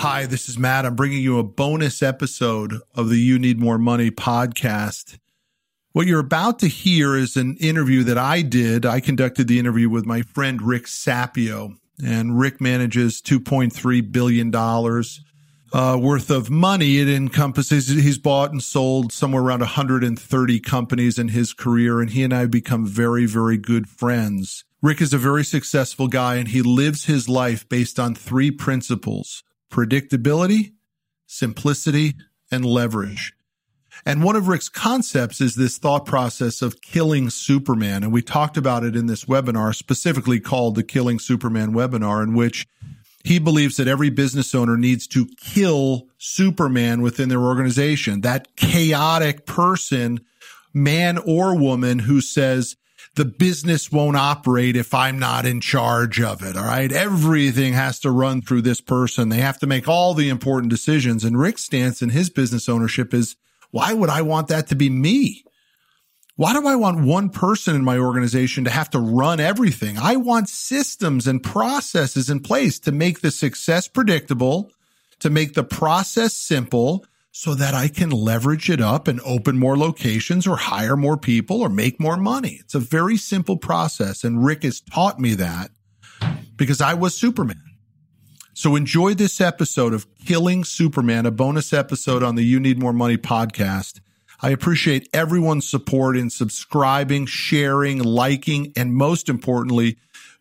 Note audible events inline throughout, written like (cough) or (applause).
Hi, this is Matt. I'm bringing you a bonus episode of the You Need More Money podcast. What you're about to hear is an interview that I did. I conducted the interview with my friend Rick Sapio, and Rick manages $2.3 billion uh, worth of money. It encompasses, he's bought and sold somewhere around 130 companies in his career, and he and I have become very, very good friends. Rick is a very successful guy, and he lives his life based on three principles predictability, simplicity, and leverage. And one of Rick's concepts is this thought process of killing Superman. And we talked about it in this webinar, specifically called the Killing Superman webinar, in which he believes that every business owner needs to kill Superman within their organization. That chaotic person, man or woman who says, the business won't operate if I'm not in charge of it. All right. Everything has to run through this person. They have to make all the important decisions. And Rick's stance in his business ownership is why would I want that to be me? Why do I want one person in my organization to have to run everything? I want systems and processes in place to make the success predictable, to make the process simple, so that I can leverage it up and open more locations or hire more people or make more money. It's a very simple process. And Rick has taught me that because I was Superman. So enjoy this episode of Killing Superman, a bonus episode on the You Need More Money podcast. I appreciate everyone's support in subscribing, sharing, liking, and most importantly,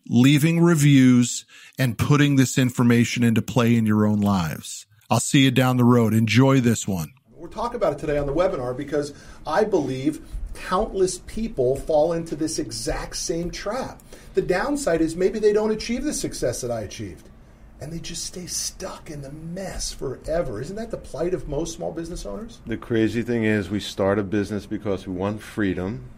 leaving reviews and putting this information into play in your own lives. I'll see you down the road. Enjoy this one. We're talking about it today on the webinar because I believe countless people fall into this exact same trap. The downside is maybe they don't achieve the success that I achieved and they just stay stuck in the mess forever. Isn't that the plight of most small business owners? The crazy thing is, we start a business because we want freedom.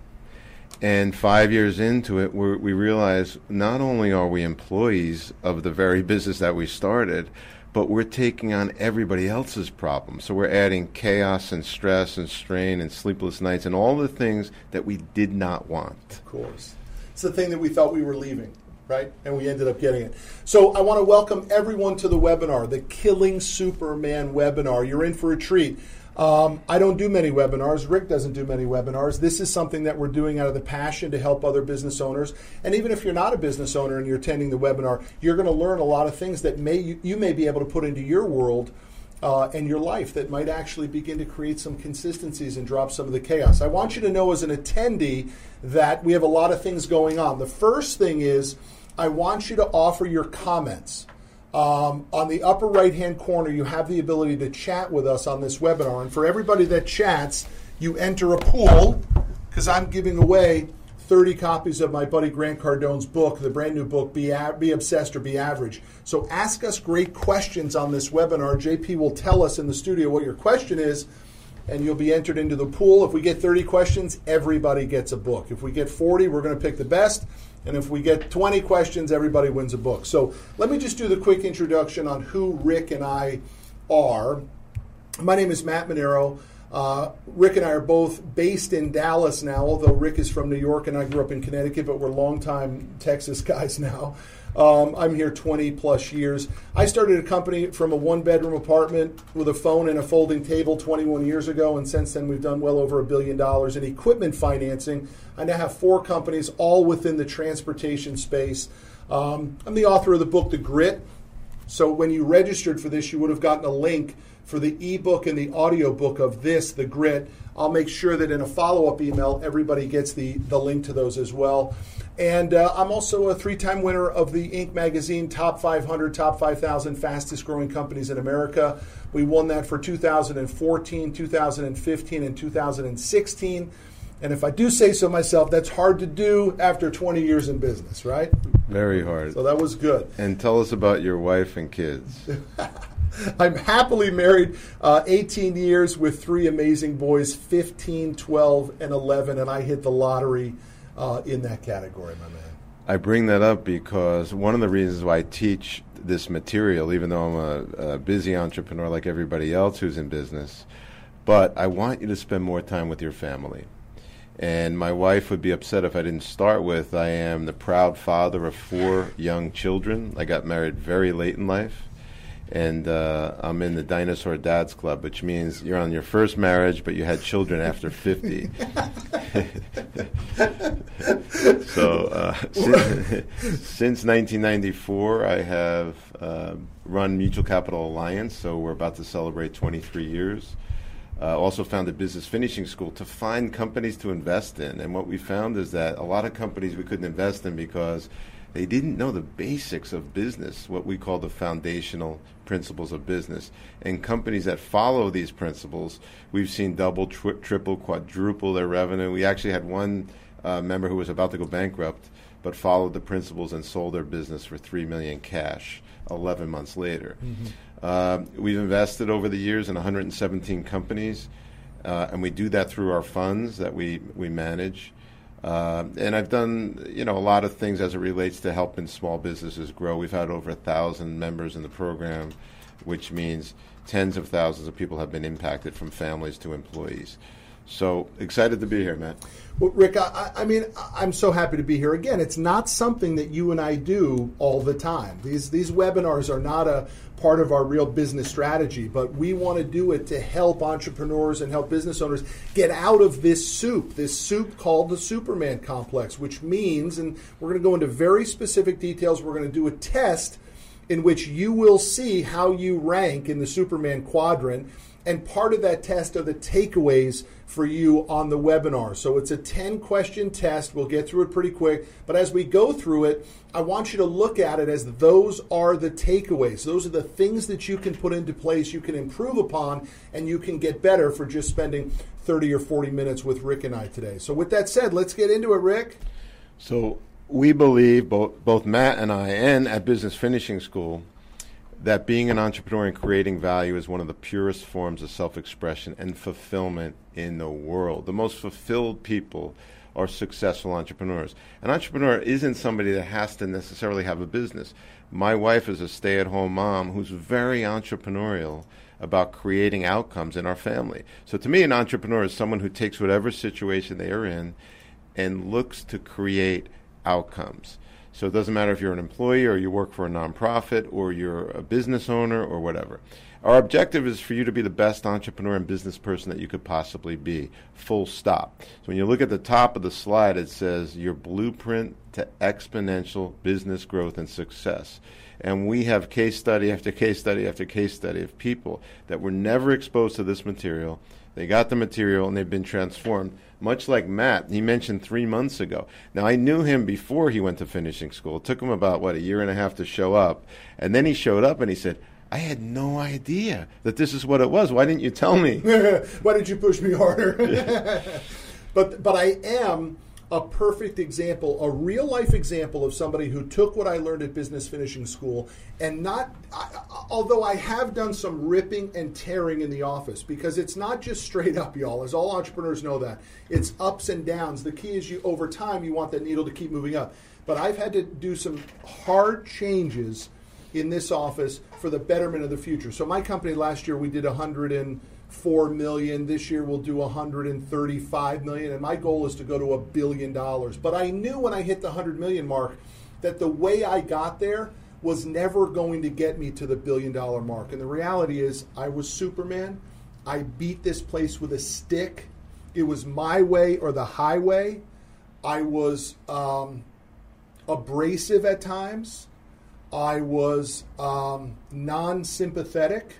And five years into it, we realize not only are we employees of the very (laughs) business that we started, but we're taking on everybody else's problems. So we're adding chaos and stress and strain and sleepless nights and all the things that we did not want. Of course. It's the thing that we thought we were leaving, right? And we ended up getting it. So I want to welcome everyone to the webinar, the Killing Superman webinar. You're in for a treat. Um, I don't do many webinars. Rick doesn't do many webinars. This is something that we're doing out of the passion to help other business owners. And even if you're not a business owner and you're attending the webinar, you're going to learn a lot of things that may you, you may be able to put into your world uh, and your life that might actually begin to create some consistencies and drop some of the chaos. I want you to know as an attendee that we have a lot of things going on. The first thing is I want you to offer your comments. Um, on the upper right hand corner, you have the ability to chat with us on this webinar. And for everybody that chats, you enter a pool because I'm giving away 30 copies of my buddy Grant Cardone's book, the brand new book, Be, A- Be Obsessed or Be Average. So ask us great questions on this webinar. JP will tell us in the studio what your question is, and you'll be entered into the pool. If we get 30 questions, everybody gets a book. If we get 40, we're going to pick the best. And if we get 20 questions, everybody wins a book. So let me just do the quick introduction on who Rick and I are. My name is Matt Manero. Uh, Rick and I are both based in Dallas now, although Rick is from New York and I grew up in Connecticut, but we're longtime Texas (laughs) guys now. Um, I'm here 20 plus years. I started a company from a one bedroom apartment with a phone and a folding table 21 years ago, and since then we've done well over a billion dollars in equipment financing. I now have four companies, all within the transportation space. Um, I'm the author of the book, The Grit. So when you registered for this, you would have gotten a link for the ebook and the audiobook of this, The Grit. I'll make sure that in a follow up email, everybody gets the, the link to those as well. And uh, I'm also a three time winner of the Inc. magazine Top 500, Top 5,000 Fastest Growing Companies in America. We won that for 2014, 2015, and 2016. And if I do say so myself, that's hard to do after 20 years in business, right? Very hard. So that was good. And tell us about your wife and kids. (laughs) (laughs) I'm happily married uh, 18 years with three amazing boys 15, 12, and 11, and I hit the lottery uh, in that category, my man. I bring that up because one of the reasons why I teach this material, even though I'm a, a busy entrepreneur like everybody else who's in business, but I want you to spend more time with your family. And my wife would be upset if I didn't start with I am the proud father of four young children. I got married very late in life. And uh, I'm in the Dinosaur Dads Club, which means you're on your first marriage, but you had children after 50. (laughs) so uh, since, since, 1994, I have uh, run Mutual Capital Alliance, so we're about to celebrate 23 years. Uh, also founded Business Finishing School to find companies to invest in. And what we found is that a lot of companies we couldn't invest in because they didn't know the basics of business, what we call the foundational principles of business. And companies that follow these principles, we've seen double, tri- triple, quadruple their revenue. We actually had one uh, member who was about to go bankrupt, but followed the principles and sold their business for three million cash 11 months later. Mm-hmm. Uh, we've invested over the years in 117 companies, uh, and we do that through our funds that we, we manage. Uh, and I've done, you know, a lot of things as it relates to helping small businesses grow. We've had over a thousand members in the program, which means tens of thousands of people have been impacted from families to employees. So excited to be here, Matt. Well, Rick, I, I, mean, I'm so happy to be here again. It's not something that you and I do all the time. These these webinars are not a part of our real business strategy, but we want to do it to help entrepreneurs and help business owners get out of this soup, this soup called the Superman complex, which means, and we're going to go into very specific details. We're going to do a test in which you will see how you rank in the Superman quadrant and part of that test are the takeaways for you on the webinar. So it's a 10 question test. We'll get through it pretty quick. But as we go through it, I want you to look at it as those are the takeaways. Those are the things that you can put into place, you can improve upon, and you can get better for just spending 30 or 40 minutes with Rick and I today. So, with that said, let's get into it, Rick. So, we believe, both, both Matt and I, and at Business Finishing School, that being an entrepreneur and creating value is one of the purest forms of self expression and fulfillment in the world. The most fulfilled people are successful entrepreneurs. An entrepreneur isn't somebody that has to necessarily have a business. My wife is a stay at home mom who's very entrepreneurial about creating outcomes in our family. So to me, an entrepreneur is someone who takes whatever situation they are in and looks to create outcomes. So it doesn't matter if you're an employee or you work for a nonprofit or you're a business owner or whatever. Our objective is for you to be the best entrepreneur and business person that you could possibly be, full stop. So when you look at the top of the slide, it says your blueprint to exponential business growth and success. And we have case study after case study after case study of people that were never exposed to this material. They got the material and they've been transformed much like Matt, he mentioned three months ago. Now, I knew him before he went to finishing school. It took him about, what, a year and a half to show up. And then he showed up and he said, I had no idea that this is what it was. Why didn't you tell me? (laughs) Why didn't you push me harder? (laughs) (laughs) but, but I am a perfect example, a real life example of somebody who took what I learned at business finishing school and not, I, although I have done some ripping and tearing in the office because it's not just straight up, y'all, as all entrepreneurs know that. It's ups and downs. The key is you, over time, you want that needle to keep moving up. But I've had to do some hard changes in this office for the betterment of the future. So my company last year, we did 100 and four million. This year we'll do 135 million, and my goal is to go to a billion dollars. But I knew when I hit the 100 million mark that the way I got there was never going to get me to the billion dollar mark. And the reality is, I was Superman. I beat this place with a stick. It was my way or the highway. I was um, abrasive at times. I was um, non sympathetic.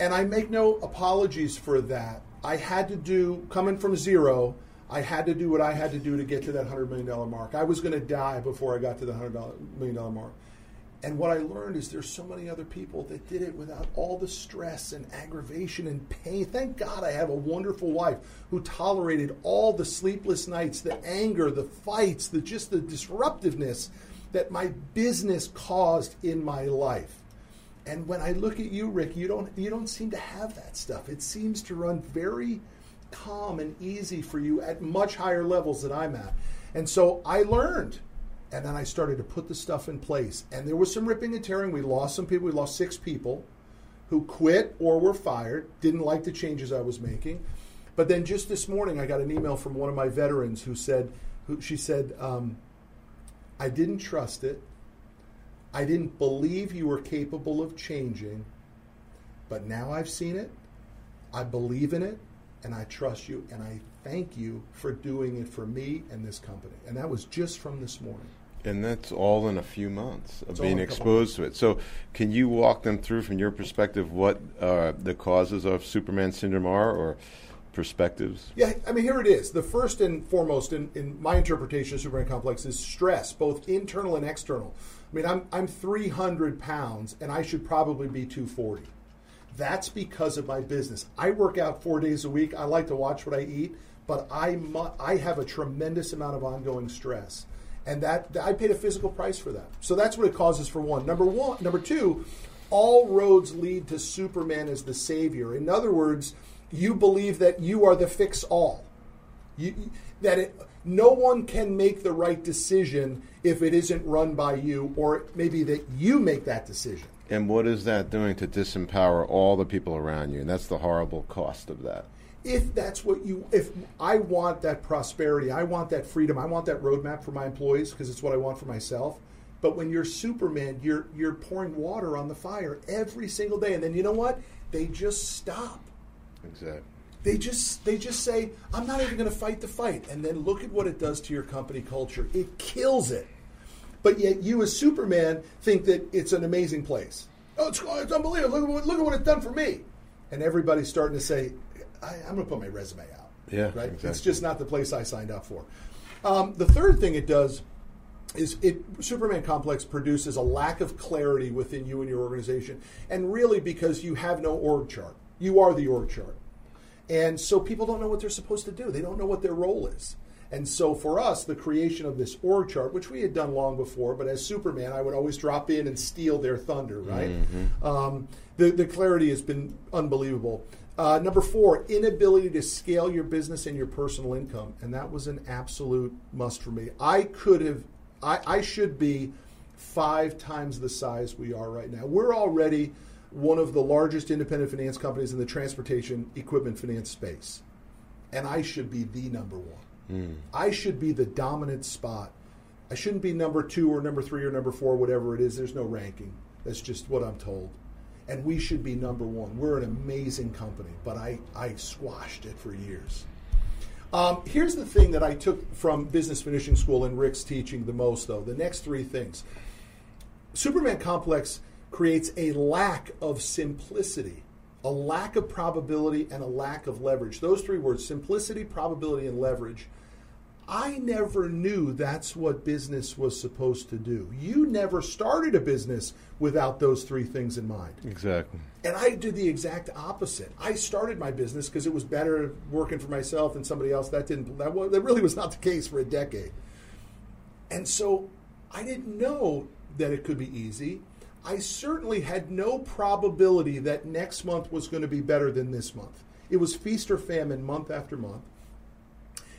And I make no apologies for that. I had to do, coming from zero, I had to do what I had to do to get to that $100 million mark. I was going to die before I got to the $100 million mark. And what I learned is there's so many other people that did it without all the stress and aggravation and pain. Thank God I have a wonderful wife who tolerated all the sleepless nights, the anger, the fights, the just the disruptiveness that my business caused in my life. And when I look at you, Rick, you don't you don't seem to have that stuff. It seems to run very calm and easy for you at much higher levels than I'm at. And so I learned. And then I started to put the stuff in place. And there was some ripping and tearing. We lost some people. We lost six people who quit or were fired, didn't like the changes I was making. But then just this morning, I got an email from one of my veterans who said, who, she said, um, I didn't trust it. I didn't believe you were capable of changing, but now I've seen it. I believe in it, and I trust you, and I thank you for doing it for me and this company. And that was just from this morning. And that's all in a few months of It's being exposed to it. So, can you walk them through, from your perspective, what uh, the causes of Superman syndrome are, or perspectives? Yeah, I mean, here it is. The first and foremost, in, in my interpretation of Superman Complex, is stress, both internal and external. I mean, I'm, I'm 300 pounds, and I should probably be 240. That's because of my business. I work out four days a week. I like to watch what I eat, but I, mu- I have a tremendous amount of ongoing stress. And that I paid a physical price for that. So that's what it causes for one. Number one, number two, all roads lead to Superman as the savior. In other words, you believe that you are the fix all. You, that it, no one can make the right decision if it isn't run by you, or maybe that you make that decision. And what is that doing to disempower all the people around you? And that's the horrible cost of that. If that's what you, if I want that prosperity, I want that freedom, I want that roadmap for my employees because it's what I want for myself. But when you're Superman, you're you're pouring water on the fire every single day, and then you know what? They just stop. Exactly. They just they just say, "I'm not even going to fight the fight," and then look at what it does to your company culture. It kills it. But yet, you as Superman think that it's an amazing place. Oh, it's, it's unbelievable! Look at, what, look at what it's done for me. And everybody's starting to say, I, "I'm going to put my resume out." Yeah, right. exactly. It's just not the place I signed up for. Um, the third thing it does is it Superman Complex produces a lack of clarity within you and your organization, and really because you have no org chart. You are the org chart. And so people don't know what they're supposed to do. They don't know what their role is. And so for us, the creation of this org chart, which we had done long before, but as Superman, I would always drop in and steal their thunder, right? Um, the, the clarity has been unbelievable. Uh, number four, inability to scale your business and your personal income. And that was an absolute must for me. I could have, I, I should be five times the size we are right now. We're already one of the largest independent finance companies in the transportation equipment finance space. And I should be the number one. I should be the dominant spot. I shouldn't be number two or number three or number four, whatever it is. There's no ranking. That's just what I'm told. And we should be number one. We're an amazing company, but I, I squashed it for years. Um, here's the thing that I took from Business Finishing School and Rick's teaching the most, though. The next three things. Superman Complex creates a lack of simplicity, a lack of probability, and a lack of leverage. Those three words simplicity, probability, and leverage. I never knew that's what business was supposed to do. You never started a business without those three things in mind. Exactly. And I did the exact opposite. I started my business because it was better working for myself than somebody else. That didn't. That, was, that really was not the case for a decade. And so I didn't know that it could be easy. I certainly had no probability that next month was going to be better than this month. It was feast or famine month after month.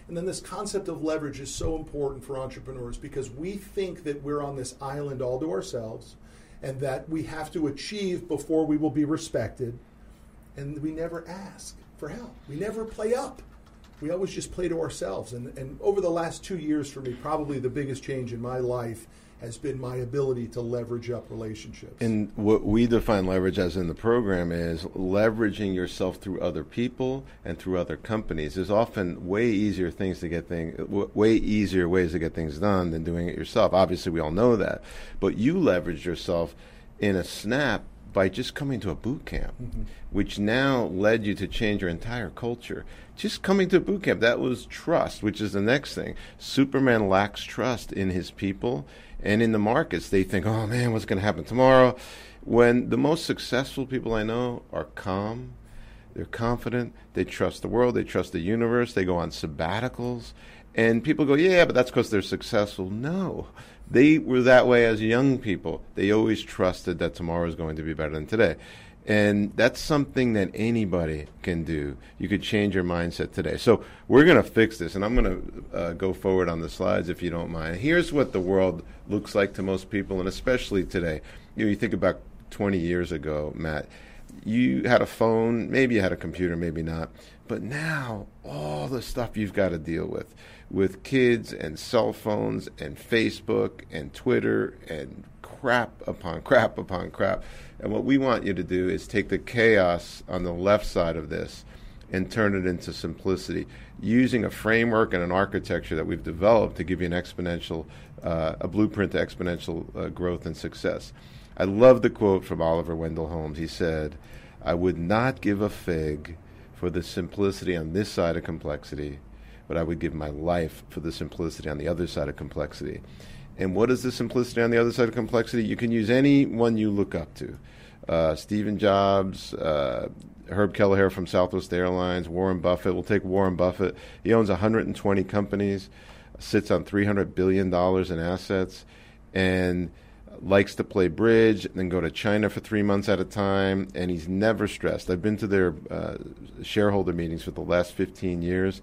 And then this concept of leverage is so important for entrepreneurs because we think that we're on this island all to ourselves and that we have to achieve before we will be respected. And we never ask for help. We never play up. We always just play to ourselves. And, and over the last two years for me, probably the biggest change in my life has been my ability to leverage up relationships. And what we define leverage as in the program is leveraging yourself through other people and through other companies. There's often way easier things to get things, way easier ways to get things done than doing it yourself. Obviously, we all know that. But you leverage yourself in a snap by just coming to a boot camp, Mm-hmm. which now led you to change your entire culture. Just coming to a boot camp, that was trust, which is the next thing. Superman lacks trust in his people and in the markets. They think, oh man, what's going to happen tomorrow? When the most successful people I know are calm, they're confident, they trust the world, they trust the universe, they go on sabbaticals. And people go, yeah, but that's because they're successful. No. They were that way as young people. They always trusted that tomorrow is going to be better than today. And that's something that anybody can do. You could change your mindset today. So we're going to fix this, and I'm going to uh, go forward on the slides if you don't mind. Here's what the world looks like to most people, and especially today. You know, you think about 20 years ago, Matt, you had a phone, maybe you had a computer, maybe not. But now, all the stuff you've got to deal with, with kids and cell phones and Facebook and Twitter and crap upon crap upon crap. And what we want you to do is take the chaos on the left side of this and turn it into simplicity using a framework and an architecture that we've developed to give you an exponential, uh, a blueprint to exponential uh, growth and success. I love the quote from Oliver Wendell Holmes. He said, I would not give a fig for the simplicity on this side of complexity, but I would give my life for the simplicity on the other side of complexity. And what is the simplicity on the other side of complexity? You can use any one you look up to. Uh, Stephen Jobs, uh, Herb Kelleher from Southwest Airlines, Warren Buffett. We'll take Warren Buffett. He owns 120 companies, sits on $300 billion in assets, and likes to play bridge and then go to China for three months at a time. And he's never stressed. I've been to their uh, shareholder meetings for the last 15 years.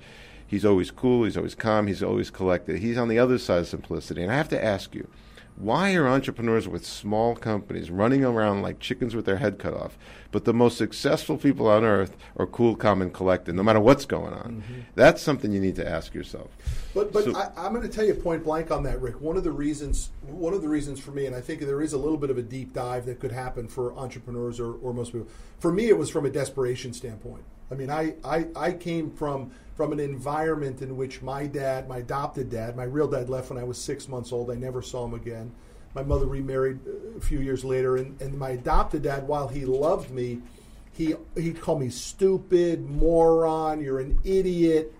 He's always cool, he's always calm, he's always collected. He's on the other side of simplicity. And I have to ask you, why are entrepreneurs with small companies running around like chickens with their head cut off? But the most successful people on earth are cool, calm, and collected, no matter what's going on. Mm-hmm. That's something you need to ask yourself. But but so, I, am going to tell you point blank on that, Rick. One of the reasons one of the reasons for me, and I think there is a little bit of a deep dive that could happen for entrepreneurs or, or most people. For me, it was from a desperation standpoint. I mean, I, I, I came from from an environment in which my dad, my adopted dad, my real dad left when I was six months old. I never saw him again. My mother remarried a few years later, and, and my adopted dad, while he loved me, he he called me stupid, moron, you're an idiot.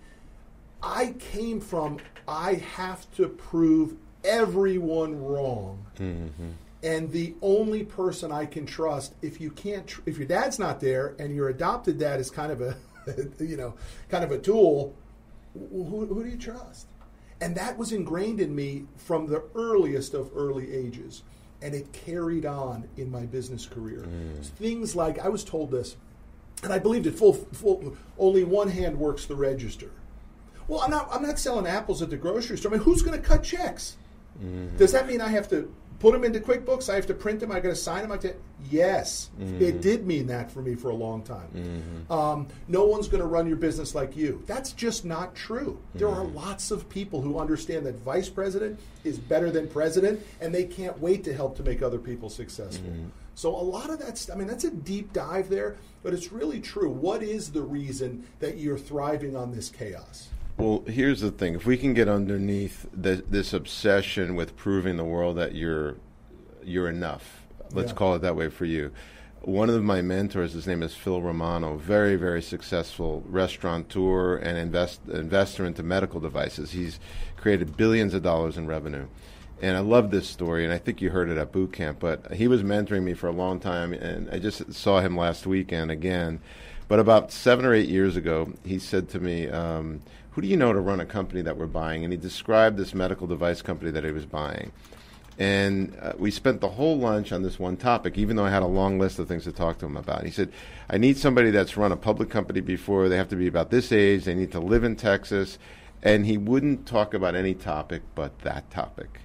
I came from I have to prove everyone wrong. Mm-hmm. And the only person I can trust, if you can't, tr- if your dad's not there and your adopted dad is kind of a, (laughs) you know, kind of a tool, who, who do you trust? And that was ingrained in me from the earliest of early ages. And it carried on in my business career. Mm. Things like I was told this, and I believed it full, full only one hand works the register. Well, I'm not, I'm not selling apples at the grocery store. I mean, who's going to cut checks? Mm-hmm. Does that mean I have to put them into QuickBooks. I have to print them. I got to sign them. I to, yes, mm-hmm. it did mean that for me for a long time. Mm-hmm. Um, no one's going to run your business like you. That's just not true. Mm-hmm. There are mm-hmm. lots of people who understand that vice president is better than president, and they can't wait to help to make other people successful. Mm-hmm. So a lot of that, I mean, that's a deep dive there, but it's really true. What is the reason that you're thriving on this chaos? Well, here's the thing: if we can get underneath the, this obsession with proving the world that you're you're enough, let's yeah. call it that way for you. One of my mentors, his name is Phil Romano, very very successful restaurateur and invest, investor into medical devices. He's created billions of dollars in revenue. And I love this story, and I think you heard it at boot camp. But he was mentoring me for a long time, and I just saw him last weekend again. But about seven or eight years ago, he said to me, um, who do you know to run a company that we're buying? And he described this medical device company that he was buying. And uh, we spent the whole lunch on this one topic, even though I had a long list of things to talk to him about. He said, I need somebody that's run a public company before. They have to be about this age. They need to live in Texas. And he wouldn't talk about any topic but that topic.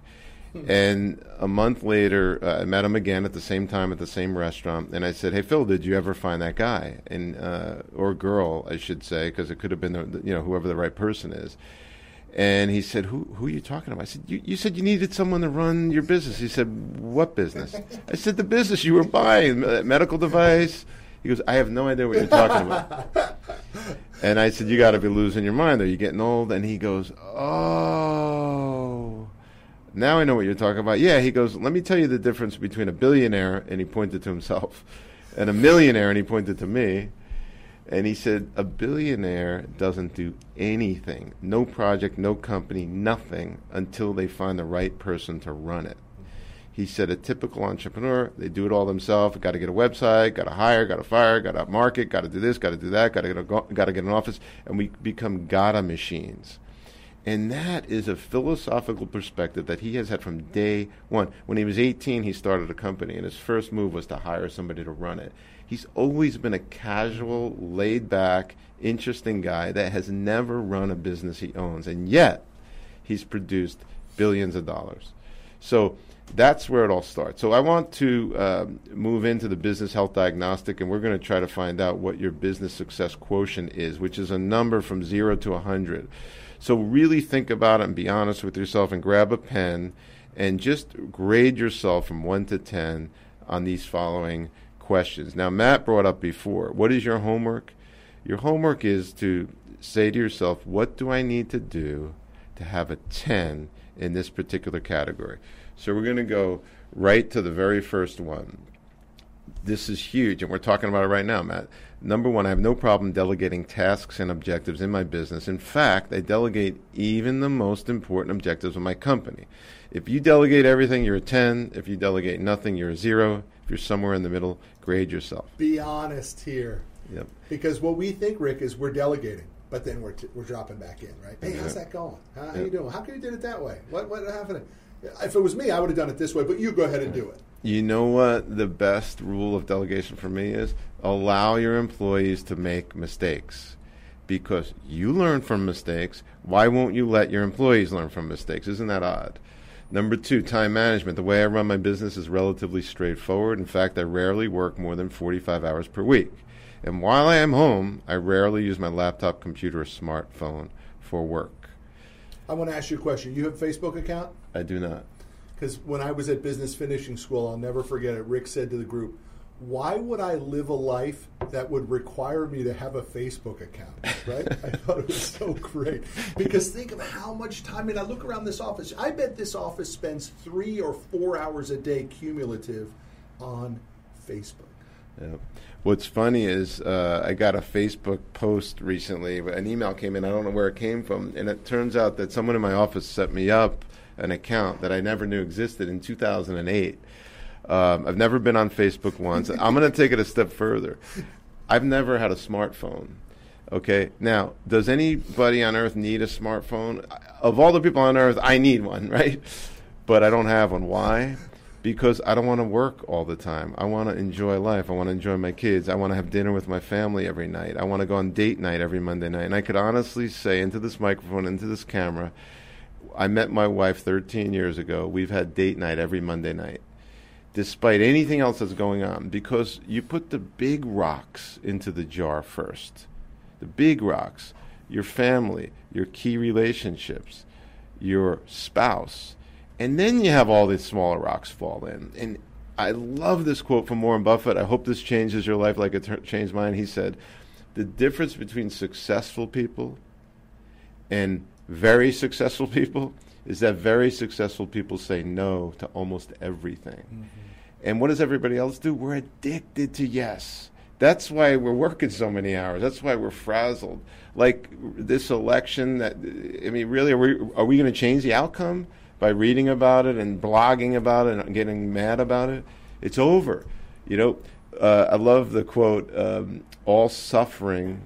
And a month later, uh, I met him again at the same time at the same restaurant, and I said, "Hey Phil, did you ever find that guy and uh, or girl, I should say, because it could have been the, you know whoever the right person is." And he said, "Who who are you talking about?" I said, you, "You said you needed someone to run your business." He said, "What business?" I said, "The business you were buying, medical device." He goes, "I have no idea what you're talking about." and I said, "You got to be losing your mind. Are you getting old?" And he goes, "Oh." Now I know what you're talking about. Yeah, he goes, let me tell you the difference between a billionaire, and he pointed to himself, (laughs) and a millionaire, and he pointed to me. And he said, a billionaire doesn't do anything, no project, no company, nothing, until they find the right person to run it. He said, a typical entrepreneur, they do it all themselves. Got to get a website, got to hire, got to fire, got to market, got to do this, got to do that, got to get an office, and we become gotta machines. And that is a philosophical perspective that he has had from day one. When he was 18, he started a company, and his first move was to hire somebody to run it. He's always been a casual, laid back, interesting guy that has never run a business he owns. And yet, he's produced billions of dollars. So that's where it all starts. So I want to uh, move into the business health diagnostic, and we're going to try to find out what your business success quotient is, which is a number from zero to 100. So really think about it and be honest with yourself and grab a pen and just grade yourself from 1 to 10 on these following questions. Now, Matt brought up before what is your homework? Your homework is to say to yourself, what do I need to do to have a 10 in this particular category? So we're going to go right to the very first one. This is huge, and we're talking about it right now, Matt. Number one, I have no problem delegating tasks and objectives in my business. In fact, I delegate even the most important objectives of my company. If you delegate everything, you're a 10. If you delegate nothing, you're a zero. If you're somewhere in the middle, grade yourself. Be honest here. Yep. Because what we think, Rick, is we're delegating, but then we're, t- we're dropping back in, right? Hey, how's that going? How, how you doing? How come you did it that way? What what happened? If it was me, I would have done it this way, but you go ahead and do it. You know what the best rule of delegation for me is? Allow your employees to make mistakes. Because you learn from mistakes, why won't you let your employees learn from mistakes? Isn't that odd? Number two, time management. The way I run my business is relatively straightforward. In fact, I rarely work more than 45 hours per week. And while I am home, I rarely use my laptop, computer, or smartphone for work. I want to ask you a question. You have a Facebook account? I do not. Because when I was at business finishing school, I'll never forget it. Rick said to the group, why would I live a life that would require me to have a Facebook account? Right? (laughs) I thought it was so great. Because think of how much time, I mean, I look around this office. I bet this office spends three or four hours a day cumulative on Facebook. Yeah. What's funny is uh, I got a Facebook post recently. An email came in. I don't know where it came from, and it turns out that someone in my office set me up an account that I never knew existed in 2008. Um, I've never been on Facebook once. I'm going to take it a step further. I've never had a smartphone. Okay. Now, does anybody on earth need a smartphone? Of all the people on earth, I need one, (laughs) right? But I don't have one. Why? Because I don't want to work all the time. I want to enjoy life. I want to enjoy my kids. I want to have dinner with my family every night. I want to go on date night every Monday night. And I could honestly say into this microphone, into this camera, I met my wife 13 years ago. We've had date night every Monday night despite anything else that's going on, because you put the big rocks into the jar first. The big rocks, your family, your key relationships, your spouse, and then you have all these smaller rocks fall in. And I love this quote from Warren Buffett. I hope this changes your life like it changed mine. He said, The difference between successful people and very successful people is that very successful people say no to almost everything. Mm-hmm. And what does everybody else do? We're addicted to yes. That's why we're working so many hours. That's why we're frazzled. Like this election, that I mean, really, are we are we going to change the outcome by reading about it and blogging about it and getting mad about it? It's over. You know, uh, I love the quote: um, "All suffering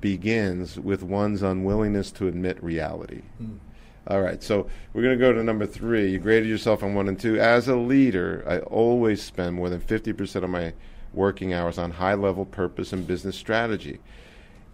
begins with one's unwillingness to admit reality." Hmm. All right, so we're going to go to number three. You graded yourself on one and two. As a leader, I always spend more than 50% of my working hours on high level purpose and business strategy.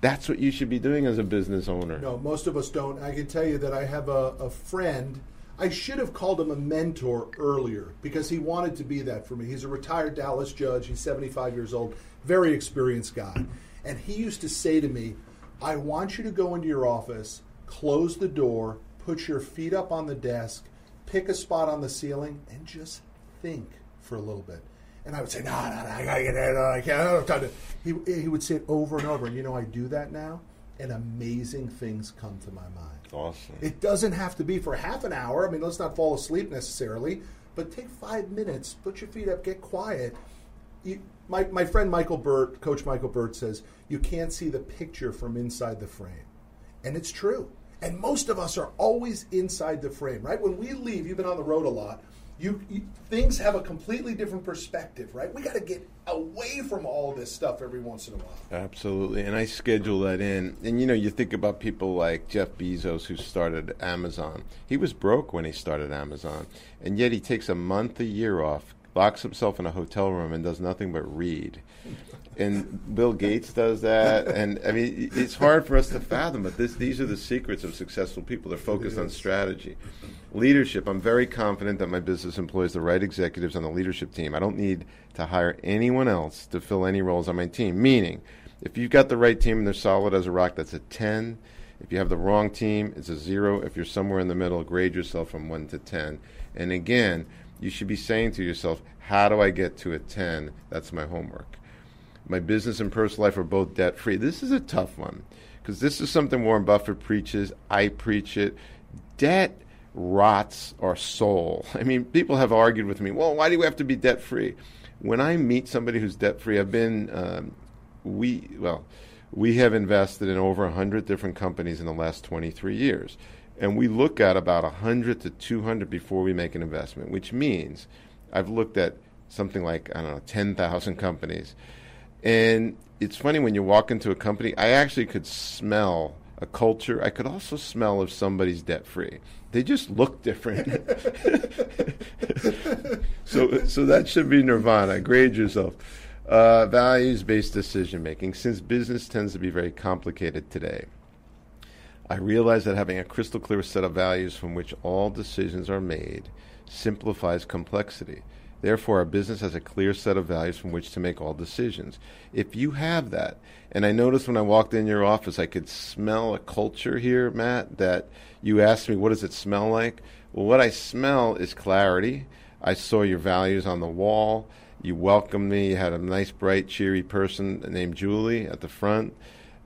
That's what you should be doing as a business owner. No, most of us don't. I can tell you that I have a, a friend. I should have called him a mentor earlier because he wanted to be that for me. He's a retired Dallas judge. He's 75 years old, very experienced guy. And he used to say to me, I want you to go into your office, close the door, put your feet up on the desk, pick a spot on the ceiling, and just think for a little bit. And I would say, no, no, no, I gotta get there. No, I can't. I don't have time to. He, he would say it over and over. And you know, I do that now, and amazing things come to my mind. Awesome. It doesn't have to be for half an hour. I mean, let's not fall asleep necessarily, but take five minutes, put your feet up, get quiet. You, my, my friend Michael Burt, Coach Michael Burt, says, you can't see the picture from inside the frame. And it's true. And most of us are always inside the frame, right? When we leave, you've been on the road a lot. You, you things have a completely different perspective, right? We got to get away from all this stuff every once in a while. Absolutely, and I schedule that in. And you know, you think about people like Jeff Bezos, who started Amazon. He was broke when he started Amazon, and yet he takes a month a year off, locks himself in a hotel room, and does nothing but read and Bill Gates does that, and I mean it's hard for us to fathom. But this, these are the secrets of successful people. They're focused on strategy, leadership. I'm very confident that my business employs the right executives on the leadership team. I don't need to hire anyone else to fill any roles on my team. Meaning, if you've got the right team and they're solid as a rock, that's a ten. If you have the wrong team, it's a zero. If you're somewhere in the middle, grade yourself from one to ten. And again, you should be saying to yourself, how do I get to a 10? That's my homework. My business and personal life are both debt free. This is a tough one because this is something Warren Buffett preaches. I preach it. Debt rots our soul. (laughs) I mean, people have argued with me, well, why do we have to be debt free? When I meet somebody who's debt free, I've been, um, we, well, we have invested in over 100 different companies in the last 23 years. And we look at about 100 to 200 before we make an investment, which means I've looked at something like, I don't know, 10,000 companies. And it's funny when you walk into a company, I actually could smell a culture. I could also smell if somebody's debt free. They just look different. (laughs) so, so that should be nirvana. Grade yourself. Uh, values based decision making. Since business tends to be very complicated today, I realize that having a crystal clear set of values from which all decisions are made simplifies complexity. Therefore, our business has a clear set of values from which to make all decisions. If you have that, and I noticed when I walked in your office, I could smell a culture here, Matt, that you asked me, what does it smell like? Well, what I smell is clarity. I saw your values on the wall. You welcomed me. You had a nice, bright, cheery person named Julie at the front.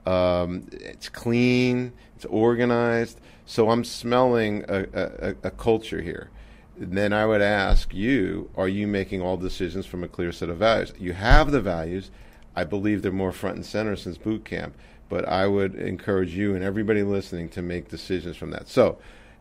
Um, it's clean, it's organized. So I'm smelling a, a, a culture here then I would ask you, are you making all decisions from a clear set of values? You have the values. I believe they're more front and center since boot camp, but I would encourage you and everybody listening to make decisions from that. So,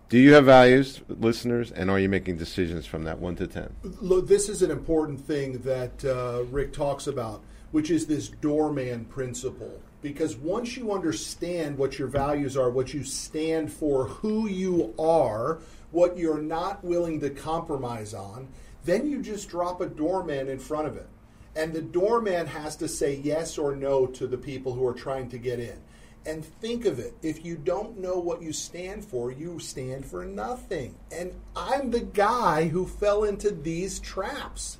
do you have values, listeners, and are you making decisions from that 1 to 10? Look, this is an important thing that uh, Rick talks about, which is this doorman principle. Because once you understand what your values are, what you stand for, who you are, what you're not willing to compromise on, then you just drop a doorman in front of it. And the doorman has to say yes or no to the people who are trying to get in. And think of it if you don't know what you stand for, you stand for nothing. And I'm the guy who fell into these traps.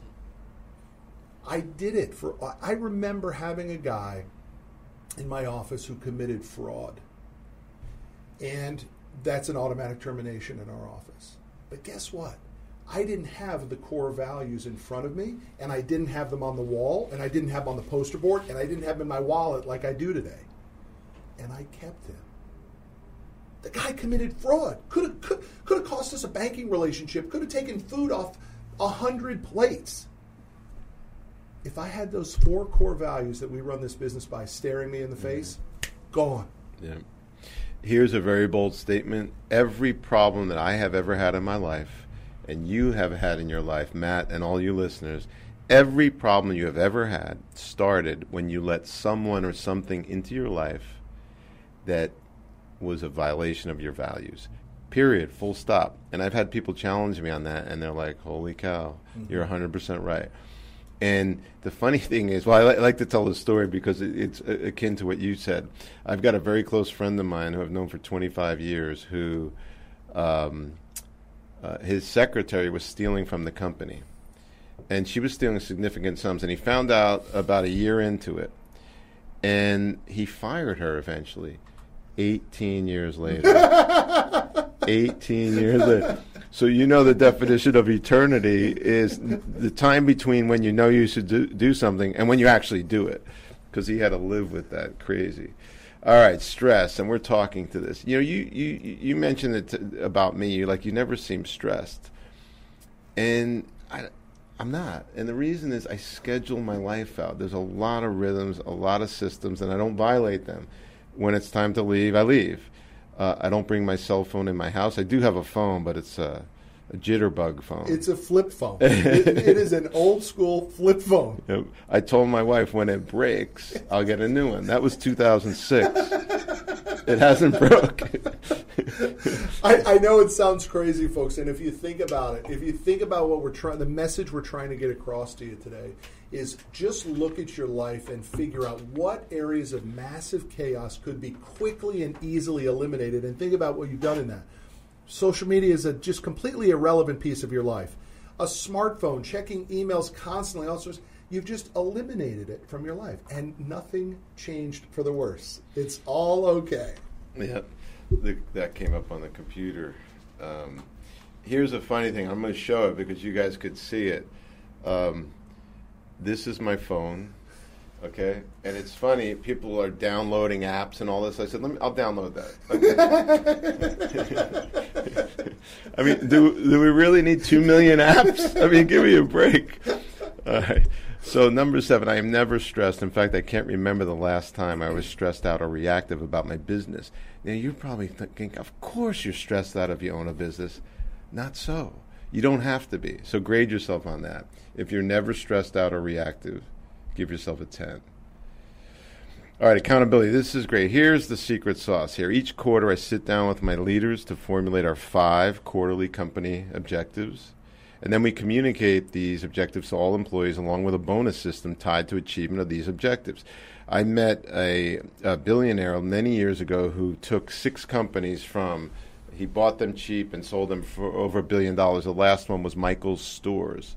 I did it for, I remember having a guy in my office who committed fraud. And that's an automatic termination in our office. But guess what? I didn't have the core values in front of me, and I didn't have them on the wall, and I didn't have them on the poster board, and I didn't have them in my wallet like I do today. And I kept them. The guy committed fraud. Could have could, could have cost us a banking relationship. Could have taken food off a hundred plates. If I had those four core values that we run this business by staring me in the face, mm-hmm. gone. Yeah here's a very bold statement. Every problem that I have ever had in my life, and you have had in your life, Matt, and all you listeners, every problem you have ever had started when you let someone or something into your life that was a violation of your values. Period. Full stop. And I've had people challenge me on that, and they're like, holy cow, mm-hmm. you're 100% right. And the funny (laughs) thing is, well, I, li- I like to tell the story because it, it's a- akin to what you said. I've got a very close friend of mine who I've known for 25 years who um, uh, his secretary was stealing from the company. And she was stealing significant sums. And he found out about a year into it. And he fired her eventually, 18 years later. (laughs) 18 years later. So you know the definition of eternity is the time between when you know you should do, do something and when you actually do it, because he had to live with that crazy. All right, stress, and we're talking to this. You know, you you you mentioned it about me. You like you never seem stressed, and I, I'm not. And the reason is I schedule my life out. There's a lot of rhythms, a lot of systems, and I don't violate them. When it's time to leave, I leave. Uh, I don't bring my cell phone in my house. I do have a phone, but it's a, a jitterbug phone. It's a flip phone. (laughs) it, it is an old school flip phone. Yep. I told my wife when it breaks, I'll get a new one. That was 2006. (laughs) it hasn't (laughs) broke. I, I know it sounds crazy, folks, and if you think about it, if you think about what we're trying, the message we're trying to get across to you today is just look at your life and figure out what areas of massive chaos could be quickly and easily eliminated and think about what you've done in that. Social media is a just completely irrelevant piece of your life. A smartphone, checking emails constantly, all sorts, you've just eliminated it from your life and nothing changed for the worse. It's all okay. Yeah, the, that came up on the computer. Um, here's a funny thing. I'm going to show it because you guys could see it. Um, this is my phone, okay? And it's funny. People are downloading apps and all this. I said, "Let me. I'll download that." (laughs) Okay. (laughs) I mean, do do we really need two million apps? I mean, give me a break. All right. So number seven, I am never stressed. In fact, I can't remember the last time I was stressed out or reactive about my business. Now you're probably thinking, of course you're stressed out if you own a business. Not so. You don't have to be. So grade yourself on that. If you're never stressed out or reactive, give yourself a 10. All right, accountability. This is great. Here's the secret sauce here. Each quarter, I sit down with my leaders to formulate our five quarterly company objectives. And then we communicate these objectives to all employees along with a bonus system tied to achievement of these objectives. I met a, a billionaire many years ago who took six companies from he bought them cheap and sold them for over a billion dollars. The last one was Michael's Stores.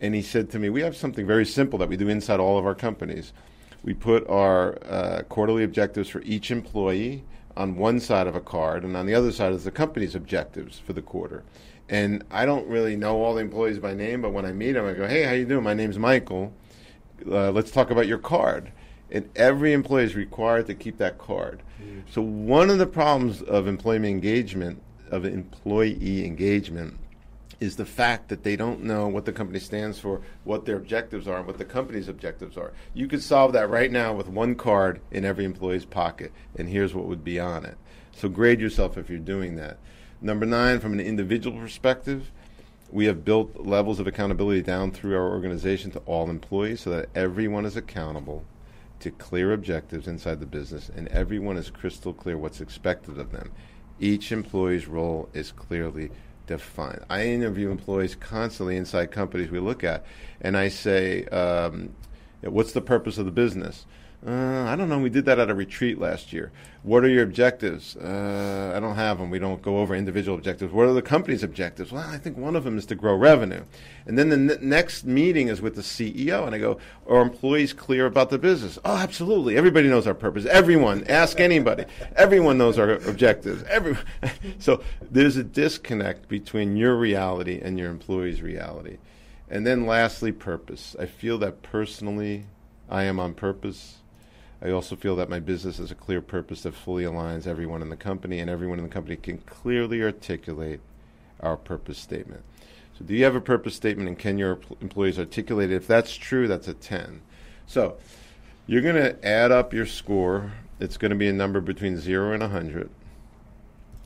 And he said to me, We have something very simple that we do inside all of our companies. We put our uh, quarterly objectives for each employee on one side of a card, and on the other side is the company's objectives for the quarter. And I don't really know all the employees by name, but when I meet them, I go, "Hey, how you doing? My name's Michael. Uh, let's talk about your card." And every employee is required to keep that card. Mm. So one of the problems of employee engagement, of employee engagement, is the fact that they don't know what the company stands for, what their objectives are, and what the company's objectives are. You could solve that right now with one card in every employee's pocket, and here's what would be on it. So grade yourself if you're doing that. Number nine, from an individual perspective, we have built levels of accountability down through our organization to all employees so that everyone is accountable to clear objectives inside the business and everyone is crystal clear what's expected of them. Each employee's role is clearly defined. I interview employees constantly inside companies we look at, and I say, um, What's the purpose of the business? Uh, I don't know. We did that at a retreat last year. What are your objectives? Uh, I don't have them. We don't go over individual objectives. What are the company's objectives? Well, I think one of them is to grow revenue. And then the next meeting is with the CEO, and I go, Are employees clear about the business? Oh, absolutely. Everybody knows our purpose. Everyone, ask anybody. Everyone knows our objectives. Every- (laughs) so there's a disconnect between your reality and your employee's reality. And then lastly, purpose. I feel that personally, I am on purpose I also feel that my business has a clear purpose that fully aligns everyone in the company, and everyone in the company can clearly articulate our purpose statement. So, do you have a purpose statement, and can your employees articulate it? If that's true, that's a 10. So, you're going to add up your score. It's going to be a number between 0 and 100.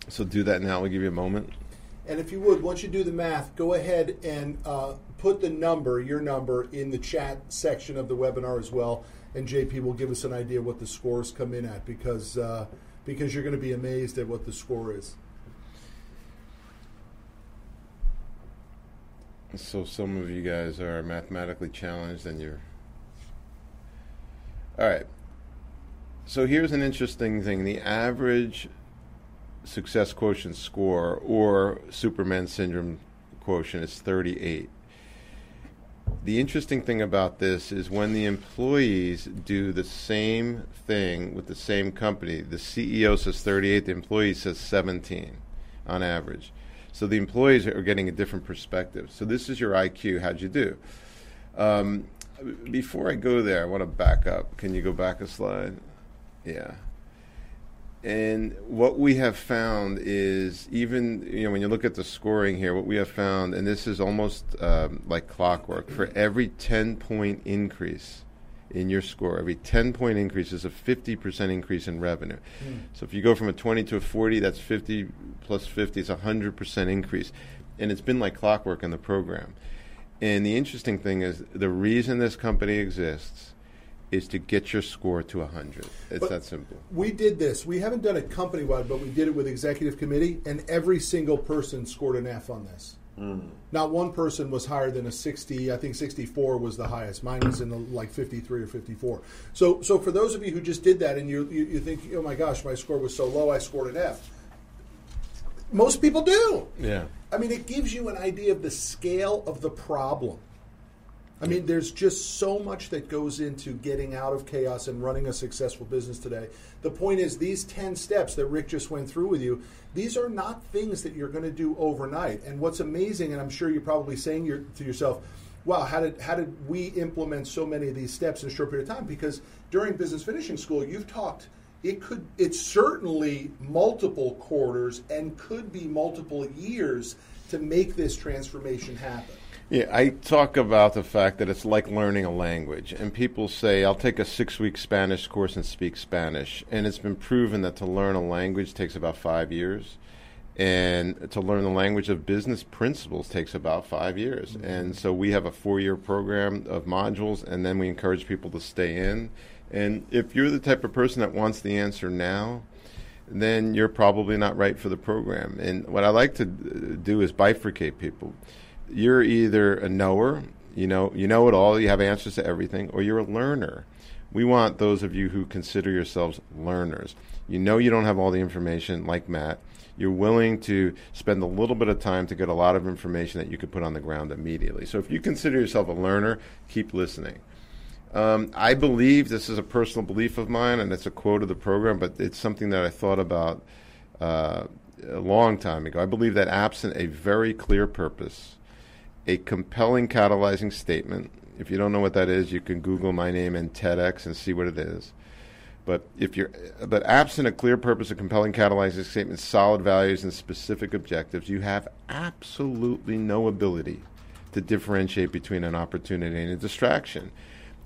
So, do that now. We'll give you a moment. And if you would, once you do the math, go ahead and uh, put the number, your number, in the chat section of the webinar as well and JP will give us an idea what the scores come in at because uh, because you're going to be amazed at what the score is. So some of you guys are mathematically challenged, and you're all right. So here's an interesting thing: the average success quotient score or Superman syndrome quotient is 38 the interesting thing about this is when the employees do the same thing with the same company, the CEO says 38, the employee says 17 on average. So the employees are getting a different perspective. So this is your IQ. How'd you do? Um, before I go there, I want to back up. Can you go back a slide? Yeah. And what we have found is even you know when you look at the scoring here, what we have found, and this is almost um, like clockwork, for every ten point increase in your score, every ten point increase is a fifty percent increase in revenue. Mm. So if you go from a twenty to a forty, that's fifty plus fifty, it's a hundred percent increase, and it's been like clockwork in the program. And the interesting thing is the reason this company exists is to get your score to 100. It's but that simple. We did this. We haven't done it company wide, but we did it with executive committee, and every single person scored an F on this. Mm. Not one person was higher than a 60. I think 64 was the highest. Mine was in the, like 53 or 54. So, so for those of you who just did that and you, you, you think, oh my gosh, my score was so low, I scored an F. Most people do. Yeah. I mean, it gives you an idea of the scale of the problem. I mean, there's just so much that goes into getting out of chaos and running a successful business today. The point is, these 10 steps that Rick just went through with you, these are not things that you're going to do overnight. And what's amazing, and I'm sure you're probably saying your, to yourself, wow, how did, how did we implement so many of these steps in a short period of time? Because during business finishing school, you've talked it could it's certainly multiple quarters and could be multiple years to make this transformation happen yeah, I talk about the fact that it's like learning a language. And people say, I'll take a six week Spanish course and speak Spanish. And it's been proven that to learn a language takes about five years. And to learn the language of business principles takes about five years. Mm-hmm. And so we have a four year program of modules, and then we encourage people to stay in. And if you're the type of person that wants the answer now, then you're probably not right for the program. And what I like to do is bifurcate people you're either a knower, you know, you know it all, you have answers to everything, or you're a learner. We want those of you who consider yourselves learners. You know you don't have all the information like Matt. You're willing to spend a little bit of time to get a lot of information that you could put on the ground immediately. So if you consider yourself a learner, keep listening. Um, I believe this is a personal belief of mine, and it's a quote of the program, but it's something that I thought about uh, a long time ago. I believe that absent a very clear purpose, a compelling catalyzing statement. If you don't know what that is, you can Google my name and TEDx and see what it is. But if you're, but absent a clear purpose, a compelling catalyzing statement, solid values, and specific objectives, you have absolutely no ability to differentiate between an opportunity and a distraction.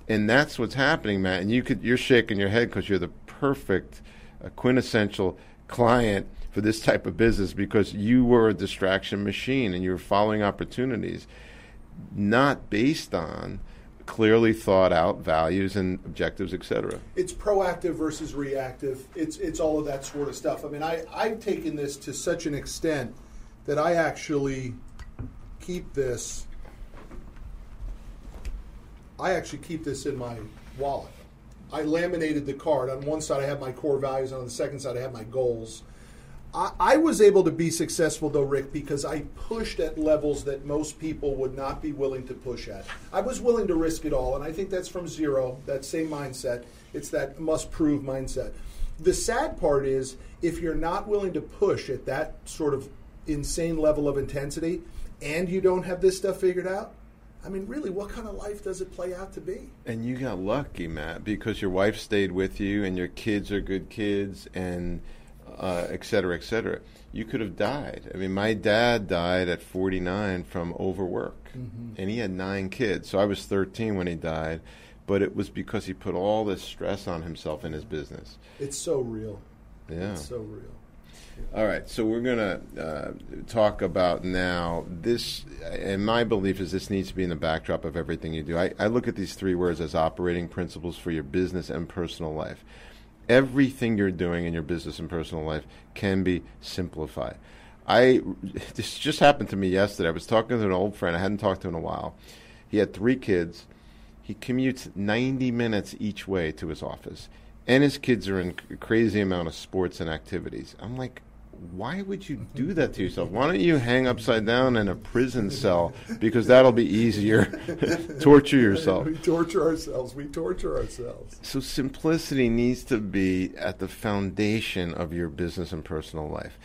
And that's what's happening, Matt. And you could, you're shaking your head because you're the perfect, uh, quintessential client for this type of business because you were a distraction machine and you were following opportunities not based on clearly thought out values and objectives, etc. It's proactive versus reactive. It's it's all of that sort of stuff. I mean, I I've taken this to such an extent that I actually keep this. I actually keep this in my wallet. I laminated the card. On one side, I have my core values, and on the second side, I have my goals. I, was able to be successful though, Rick, because I pushed at levels that most people would not be willing to push at. I was willing to risk it all, and I think that's from zero, that same mindset. It's that must prove mindset. The sad part is if you're not willing to push at that sort of insane level of intensity and you don't have this stuff figured out, I mean, really, what kind of life does it play out to be? And you got lucky, Matt, because your wife stayed with you and your kids are good kids and uh, et cetera, et cetera. You could have died. I mean, my dad died at 49 from overwork, mm-hmm. and he had nine kids. So I was 13 when he died, but it was because he put all this stress on himself in his business. It's so real. Yeah. It's so real. All right, so we're going to uh, talk about now this, and my belief is this needs to be in the backdrop of everything you do. I, I look at these three words as operating principles for your business and personal life everything you're doing in your business and personal life can be simplified. I (laughs) this just happened to me yesterday. I was talking to an old friend I hadn't talked to in a while. He had three kids. He commutes 90 minutes each way to his office, and his kids are in a crazy amount of sports and activities. I'm like, why would you do that to yourself? Why don't you hang upside down in a prison cell because that'll be easier. (laughs) torture yourself. We torture ourselves. We torture ourselves. So simplicity needs to be at the foundation of your business and personal life.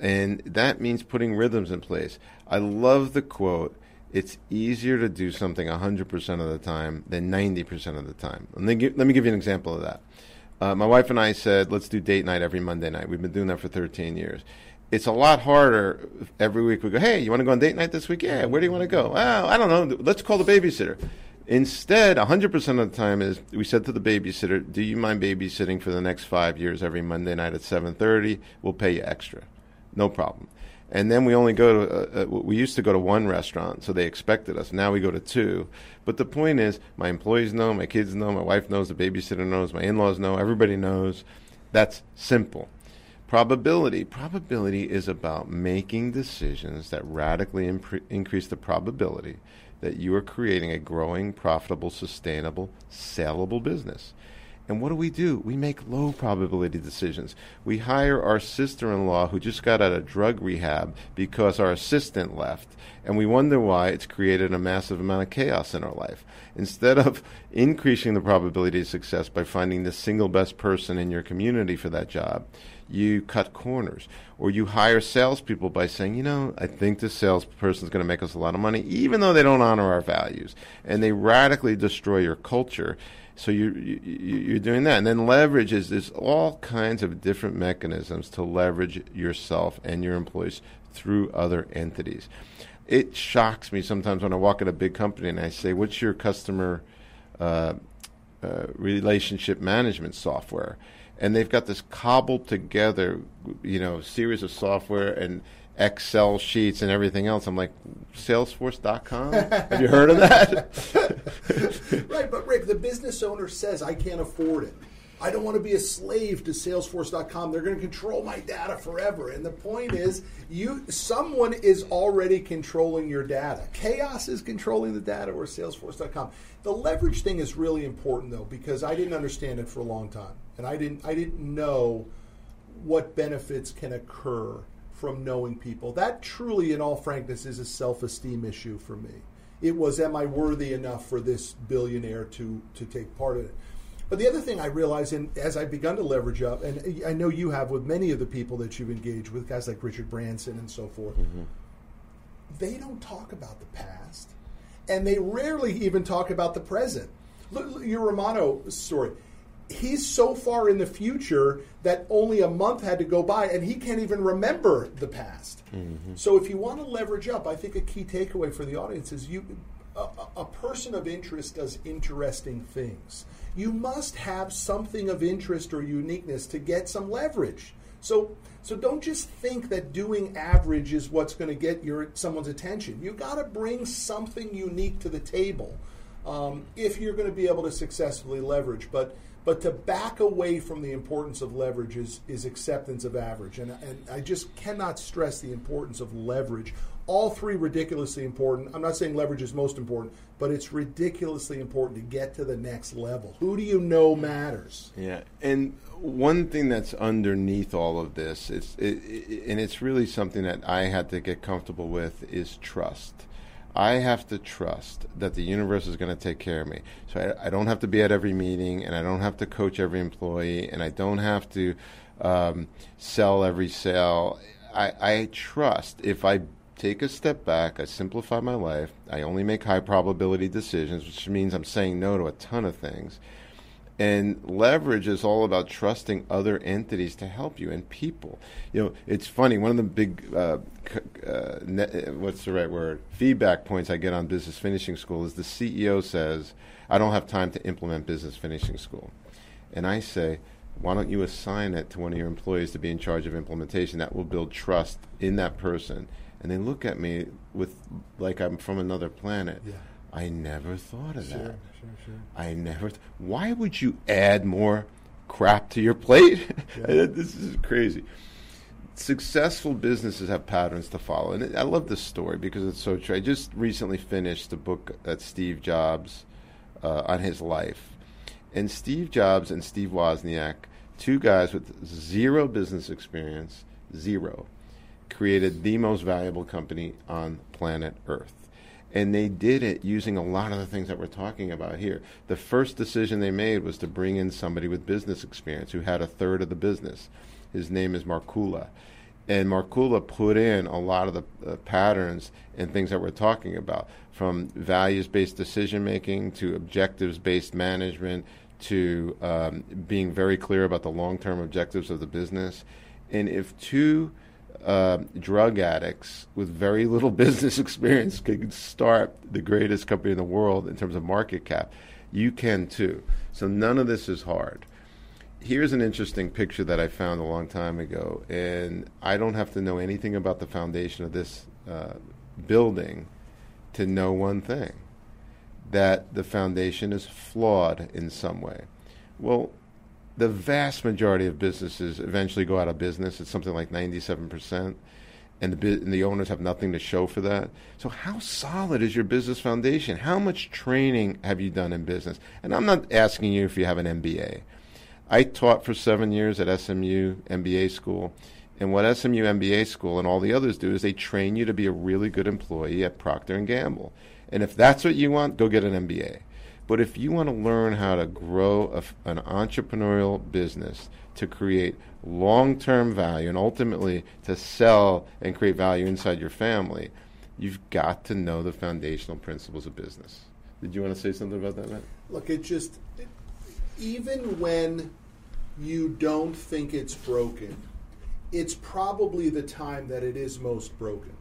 And that means putting rhythms in place. I love the quote it's easier to do something 100% of the time than 90% of the time. Let me give, let me give you an example of that. Uh, my wife and I said, let's do date night every Monday night. We've been doing that for 13 years. It's a lot harder every week. We go, hey, you want to go on date night this week? Yeah, where do you want to go? Oh, I don't know. Let's call the babysitter. Instead, 100% of the time is we said to the babysitter, do you mind babysitting for the next five years every Monday night at 7.30? We'll pay you extra. No problem. And then we only go to, uh, uh, we used to go to one restaurant, so they expected us. Now we go to two. But the point is, my employees know, my kids know, my wife knows, the babysitter knows, my in laws know, everybody knows. That's simple. Probability. Probability is about making decisions that radically impre- increase the probability that you are creating a growing, profitable, sustainable, saleable business. And what do we do? We make low probability decisions. We hire our sister in law who just got out of drug rehab because our assistant left. And we wonder why it's created a massive amount of chaos in our life. Instead of (laughs) increasing the probability of success by finding the single best person in your community for that job, you cut corners. Or you hire salespeople by saying, you know, I think this salesperson is going to make us a lot of money, even though they don't honor our values. And they radically destroy your culture. So you, you, you're doing that. And then leverage is there's all kinds of different mechanisms to leverage yourself and your employees through other entities. It shocks me sometimes when I walk in a big company and I say, what's your customer uh, uh, relationship management software? and they've got this cobbled together, you know, series of software and Excel sheets and everything else. I'm like, Salesforce.com? (laughs) Have you heard of that? (laughs) right, but Rick, the business owner says, I can't afford it. I don't want to be a slave to Salesforce.com. They're going to control my data forever. And the point is, you someone is already controlling your data. Chaos is controlling the data, or Salesforce.com. The leverage thing is really important, though, because I didn't understand it for a long time and I didn't I didn't know what benefits can occur from knowing people. That truly, in all frankness, is a self-esteem issue for me. It was, am I worthy enough for this billionaire to to take part in it? But the other thing I realized, and as I've begun to leverage up, and I know you have with many of the people that you've engaged with, guys like Richard Branson and so forth, mm-hmm. they don't talk about the past, and they rarely even talk about the present. Look, your Romano story he's so far in the future that only a month had to go by and he can't even remember the past. Mm-hmm. So if you want to leverage up, I think a key takeaway for the audience is you a, a, person of interest does interesting things. You must have something of interest or uniqueness to get some leverage. So so don't just think that doing average is what's going to get your someone's attention. You got to bring something unique to the table um, if you're going to be able to successfully leverage. But but to back away from the importance of leverage is, is acceptance of average. And, and I just cannot stress the importance of leverage. All three ridiculously important. I'm not saying leverage is most important, but it's ridiculously important to get to the next level. Who do you know matters? Yeah. And one thing that's underneath all of this, is, it, it, and it's really something that I had to get comfortable with, is trust I have to trust that the universe is going to take care of me. So I, I, don't have to be at every meeting, and I don't have to coach every employee, and I don't have to um, sell every sale. I, I trust if I take a step back, I simplify my life, I only make high probability decisions, which means I'm saying no to a ton of things and leverage is all about trusting other entities to help you and people. You know, it's funny. One of the big, uh, uh, ne- what's the right word? Feedback points I get on business finishing school is the CEO says, "I don't have time to implement business finishing school," and I say, "Why don't you assign it to one of your employees to be in charge of implementation? That will build trust in that person." And they look at me with like I'm from another planet. Yeah. I never thought of sure. that sure, sure. I never. Th- why would you add more crap to your plate? (laughs) Yeah. (laughs) this is crazy. Successful businesses have patterns to follow, and I love this story because it's so true. I just recently finished the book that Steve Jobs uh, on his life, and Steve Jobs and Steve Wozniak, two guys with zero business experience, zero, created the most valuable company on planet Earth and they did it using a lot of the things that we're talking about here. The first decision they made was to bring in somebody with business experience who had a third of the business. His name is Markkula. And Markkula put in a lot of the uh, patterns and things that we're talking about, from values based decision making to objectives based management to um, being very clear about the long term objectives of the business. And if two uh, drug addicts with very little (laughs) business experience can start the greatest company in the world in terms of market cap. You can too. So none of this is hard. Here's an interesting picture that I found a long time ago, and I don't have to know anything about the foundation of this uh, building to know one thing that the foundation is flawed in some way. Well, the vast majority of businesses eventually go out of business. It's something like 97%. and the and the owners have nothing to show for that. So how solid is your business foundation? How much training have you done in business? And I'm not asking you if you have an MBA. I taught for seven years at SMU MBA school. And what SMU MBA school and all the others do is they train you to be a really good employee at Procter and Gamble. And if that's what you want, go get an MBA. But if you want to learn how to grow a, an entrepreneurial business to create long term value and ultimately to sell and create value inside your family, you've got to know the foundational principles of business. Did you want to say something about that, Matt? Look, it just, even when you don't think it's broken, it's probably the time that it is most broken.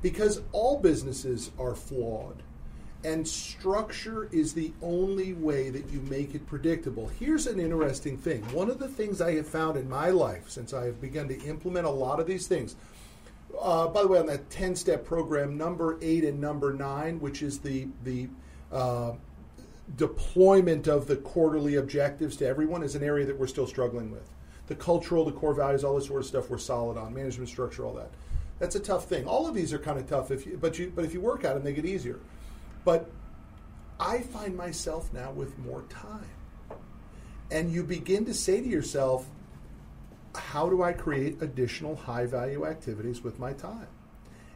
Because all businesses are flawed. And structure is the only way that you make it predictable. Here's an interesting thing. One of the things I have found in my life since I have begun to implement a lot of these things, uh, by the way, on that 10 step program, number eight and number nine, which is the, the uh, deployment of the quarterly objectives to everyone, is an area that we're still struggling with. The cultural, the core values, all this sort of stuff we're solid on, management structure, all that. That's a tough thing. All of these are kind of tough, if you, but, you, but if you work at them, they get easier. But I find myself now with more time. And you begin to say to yourself, how do I create additional high value activities with my time?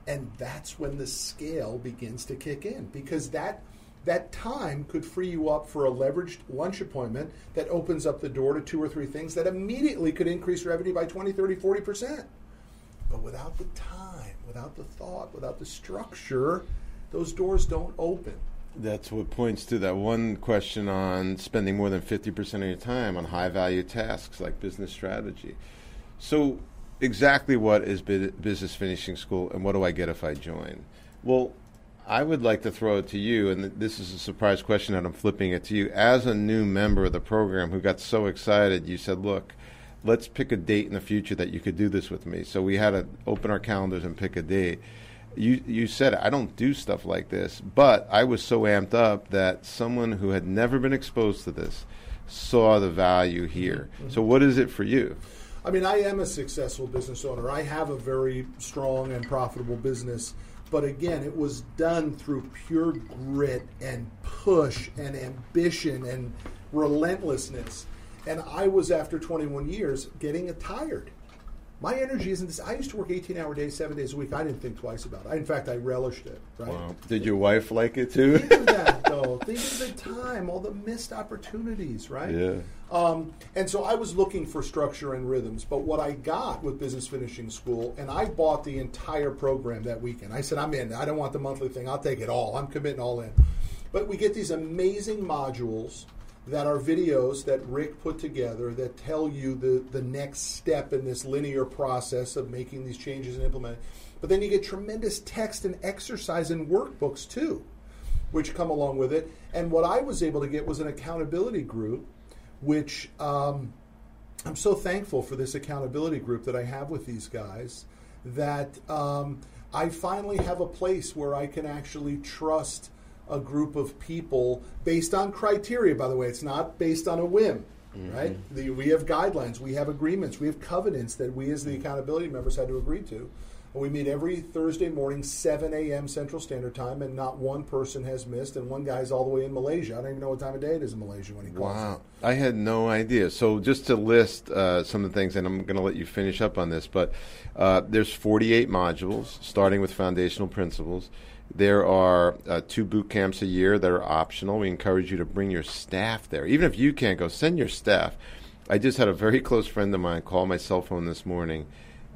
And that's when the scale begins to kick in because that that time could free you up for a leveraged lunch appointment that opens up the door to two or three things that immediately could increase revenue by 20, 30, 40%. But without the time, without the thought, without the structure, those doors don't open. That's what points to that one question on spending more than 50% of your time on high value tasks like business strategy. So, exactly what is business finishing school and what do I get if I join? Well, I would like to throw it to you, and this is a surprise question, and I'm flipping it to you. As a new member of the program who got so excited, you said, Look, let's pick a date in the future that you could do this with me. So we had to open our calendars and pick a date you you said I don't do stuff like this, but I was so amped up that someone who had never been exposed to this saw the value here. Mm-hmm. So what is it for you? I mean, I am a successful business owner. I have a very strong and profitable business, but again, it was done through pure grit and push and ambition and relentlessness. And I was after 21 years getting tired. My energy isn't this. I used to work 18 hour days, seven days a week. I didn't think twice about it. I, in fact, I relished it. Right? Wow. Did your wife like it too? Think of that, (laughs) though. think of the time, all the missed opportunities, right? Yeah. Um, and so I was looking for structure and rhythms. But what I got with Business Finishing School, and I bought the entire program that weekend. I said, I'm in. I don't want the monthly thing. I'll take it all. I'm committing all in. But we get these amazing modules that are videos that Rick put together that tell you the, the next step in this linear process of making these changes and implementing. But then you get tremendous text and exercise and workbooks too, which come along with it. And what I was able to get was an accountability group, which um, I'm so thankful for this accountability group that I have with these guys that um, I finally have a place where I can actually trust a group of people based on criteria, by the way. It's not based on a whim, mm-hmm. right? The, we have guidelines, we have agreements, we have covenants that we as the accountability members had to agree to. And we meet every Thursday morning, 7 a.m. Central Standard Time, and not one person has missed, and one guy's all the way in Malaysia. I don't even know what time of day it is in Malaysia when he calls. Wow. I had no idea. So just to list uh, some of the things, and I'm going to let you finish up on this, but uh, there's 48 modules, starting with foundational principles. There are uh, two boot camps a year that are optional. We encourage you to bring your staff there. Even if you can't go, send your staff. I just had a very close friend of mine call my cell phone this morning,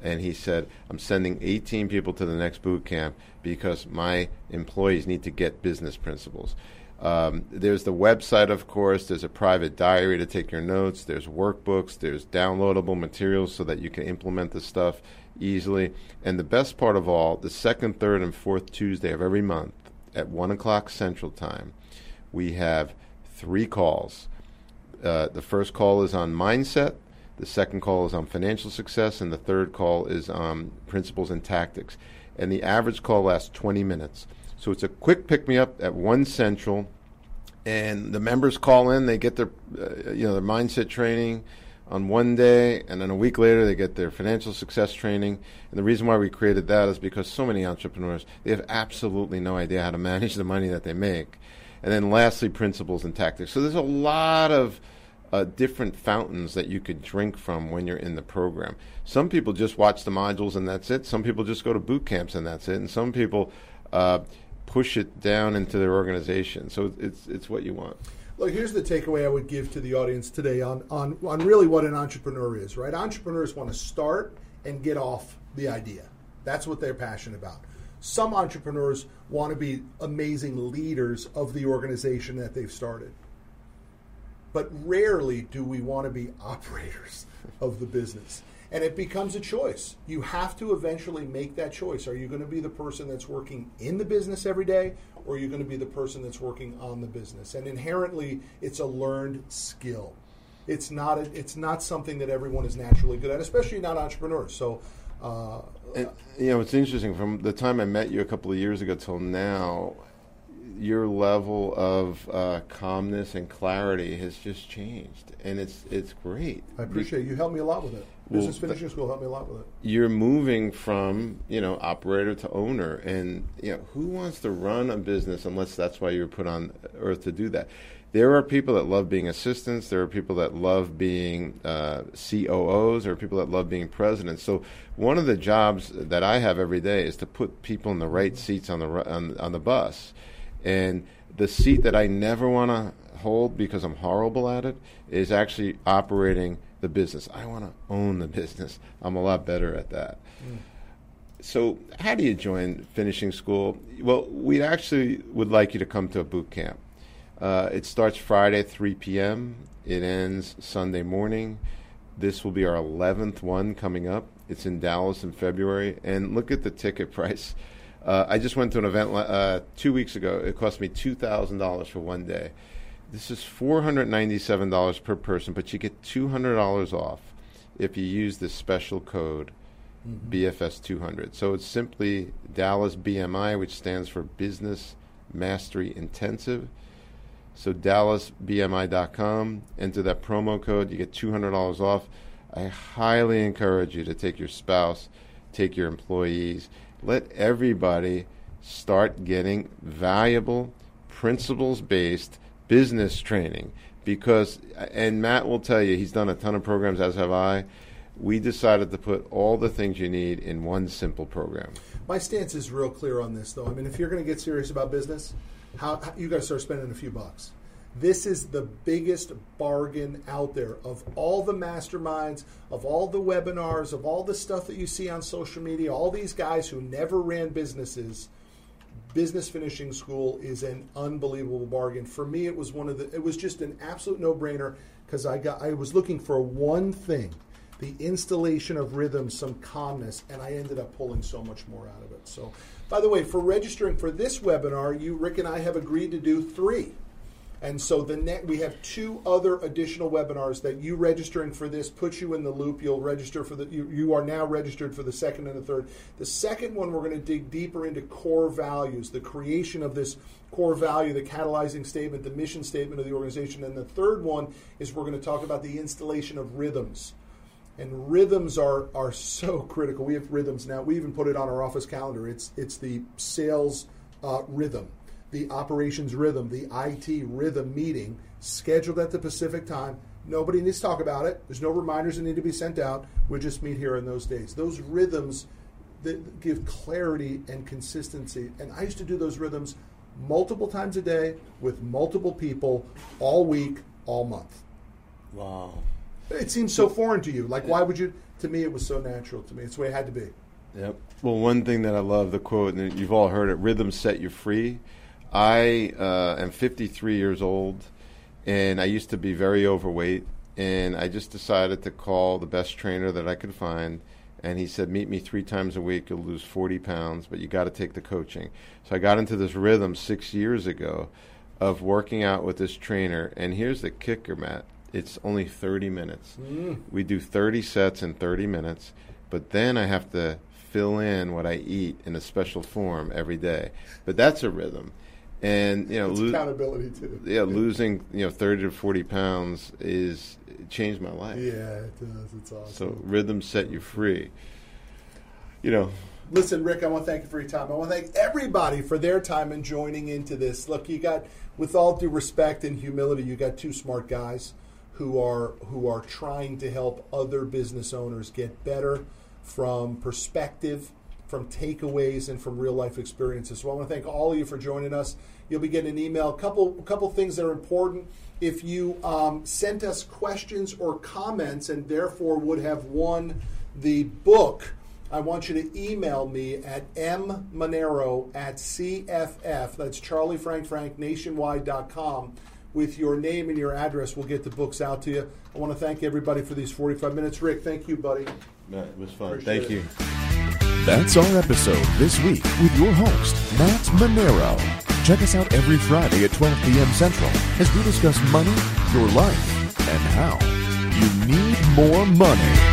and he said, I'm sending 18 people to the next boot camp because my employees need to get business principles. Um, there's the website, of course. There's a private diary to take your notes. There's workbooks. There's downloadable materials so that you can implement the stuff easily. And the best part of all, the second, third, and fourth Tuesday of every month at 1 o'clock Central Time, we have three calls. Uh, the first call is on mindset, the second call is on financial success, and the third call is on principles and tactics. And the average call lasts 20 minutes. So it's a quick pick me up at 1 Central. And the members call in, they get their, uh, you know, their mindset training on one day, and then a week later they get their financial success training. And the reason why we created that is because so many entrepreneurs they have absolutely no idea how to manage the money that they make. And then lastly, principles and tactics. So there's a lot of uh, different fountains that you could drink from when you're in the program. Some people just watch the modules and that's it. Some people just go to boot camps and that's it. And some people uh, push it down into their organization. So it's it's what you want. Look, here's the takeaway I would give to the audience today on, on, on really what an entrepreneur is, right? Entrepreneurs want to start and get off the idea. That's what they're passionate about. Some entrepreneurs want to be amazing leaders of the organization that they've started. But rarely do we want to be (laughs) operators of the business. And it becomes a choice. You have to eventually make that choice. Are you going to be the person that's working in the business every day, or are you going to be the person that's working on the business? And inherently, it's a learned skill. It's not a, it's not something that everyone is naturally good at, especially not entrepreneurs. So, uh, and, you know, it's interesting. From the time I met you a couple of years ago till now, your level of uh, calmness and clarity has just changed, and it's it's great. I appreciate it. you. Helped me a lot with it. Business well, finishing school helped me a lot with it. You're moving from you know operator to owner, and you know who wants to run a business unless that's why you were put on earth to do that. There are people that love being assistants. There are people that love being uh, COOs. There are people that love being presidents. So one of the jobs that I have every day is to put people in the right seats on the on, on the bus, and the seat that I never want to hold because I'm horrible at it is actually operating the business. I want to own the business. I'm a lot better at that. Mm. So, how do you join finishing school? Well, we actually would like you to come to a boot camp. Uh, it starts Friday at 3 p.m., it ends Sunday morning. This will be our 11th one coming up. It's in Dallas in February. And look at the ticket (laughs) price. Uh, I just went to an event uh, two weeks ago. It cost me $2,000 for one day. This is $497 per person, but you get $200 off if you use this special code mm-hmm. BFS200. So it's simply Dallas BMI, which stands for Business Mastery Intensive. So DallasBMI.com, enter that promo code, you get $200 off. I highly encourage you to take your spouse, take your employees, let everybody start getting valuable, principles based business training because, and Matt will tell you, he's done a ton of programs, as have I. We decided to put all the things you need in one simple program. My stance is real clear on this, though. I mean, if you're going to get serious about business, how, how you got to start spending a few bucks. This is the biggest bargain out there of all the masterminds, of all the webinars, of all the stuff that you see on social media, all these guys who never ran businesses business finishing school is an unbelievable bargain. For me, it was one of the. It was just an absolute no brainer because I got. I was looking for one thing, the installation of rhythm, some calmness, and I ended up pulling so much more out of it. So, by the way, for registering for this webinar, you Rick and I have agreed to do three. And so the net, we have two other additional webinars that you registering for this puts you in the loop. You'll register for the you, you are now registered for the second and the third. The second one we're going to dig deeper into core values, the creation of this core value, the catalyzing statement, the mission statement of the organization. And the third one is we're going to talk about the installation of rhythms. And rhythms are are so (laughs) critical. We have rhythms now. We even put it on our office calendar. It's it's the sales uh, rhythm the operations rhythm, the IT rhythm meeting scheduled at the Pacific time. Nobody needs to talk about it. There's no reminders that need to be sent out. We just meet here in those days. Those rhythms that give clarity and consistency. And I used to do those rhythms multiple times a day with multiple people all week, all month. Wow. It seems so foreign to you. Like, why would you? To me, it was so natural to me. It's the way it had to be. Yep. Well, one thing that I love the quote, and you've all heard it: "Rhythms set you free." I uh, am 53 years old, and I used to be very overweight. And I just decided to call the best trainer that I could find. And he said, Meet me three times a week. You'll lose 40 pounds, but you got to take the coaching. So I got into this rhythm six years ago of working out with this trainer. And here's the kicker, Matt it's only 30 minutes. Mm. We do 30 sets in 30 minutes, but then I have to fill in what I eat in a special form every day. But that's a rhythm. And you know, It's lo- accountability too. yeah, losing you know thirty to forty pounds is it changed my life. Yeah, it does. It's awesome. So rhythm set you free. You know, Listen, Rick, I want to thank you for your time. I want to thank everybody for their time and joining into this. Look, you got, with all due respect and humility, you got two smart guys who are who are trying to help other business owners get better from perspective, from takeaways, and from real life experiences. So I want to thank all of you for joining us. You'll be getting an email. A couple couple things that are important. If you um, sent us questions or comments and therefore would have won the book. I want you to email me at mmanero at CFF, that's Charlie Frank Frank nationwide.com, with your name and your address. We'll get the books out to you. I want to thank everybody for these 45 minutes. Rick, thank you, buddy. It was fun. Appreciate Thank it. you. That's our episode this week with your host, Matt Manero. Check us out every Friday at 12 p.m. Central as we discuss money, your life, and how you need more money.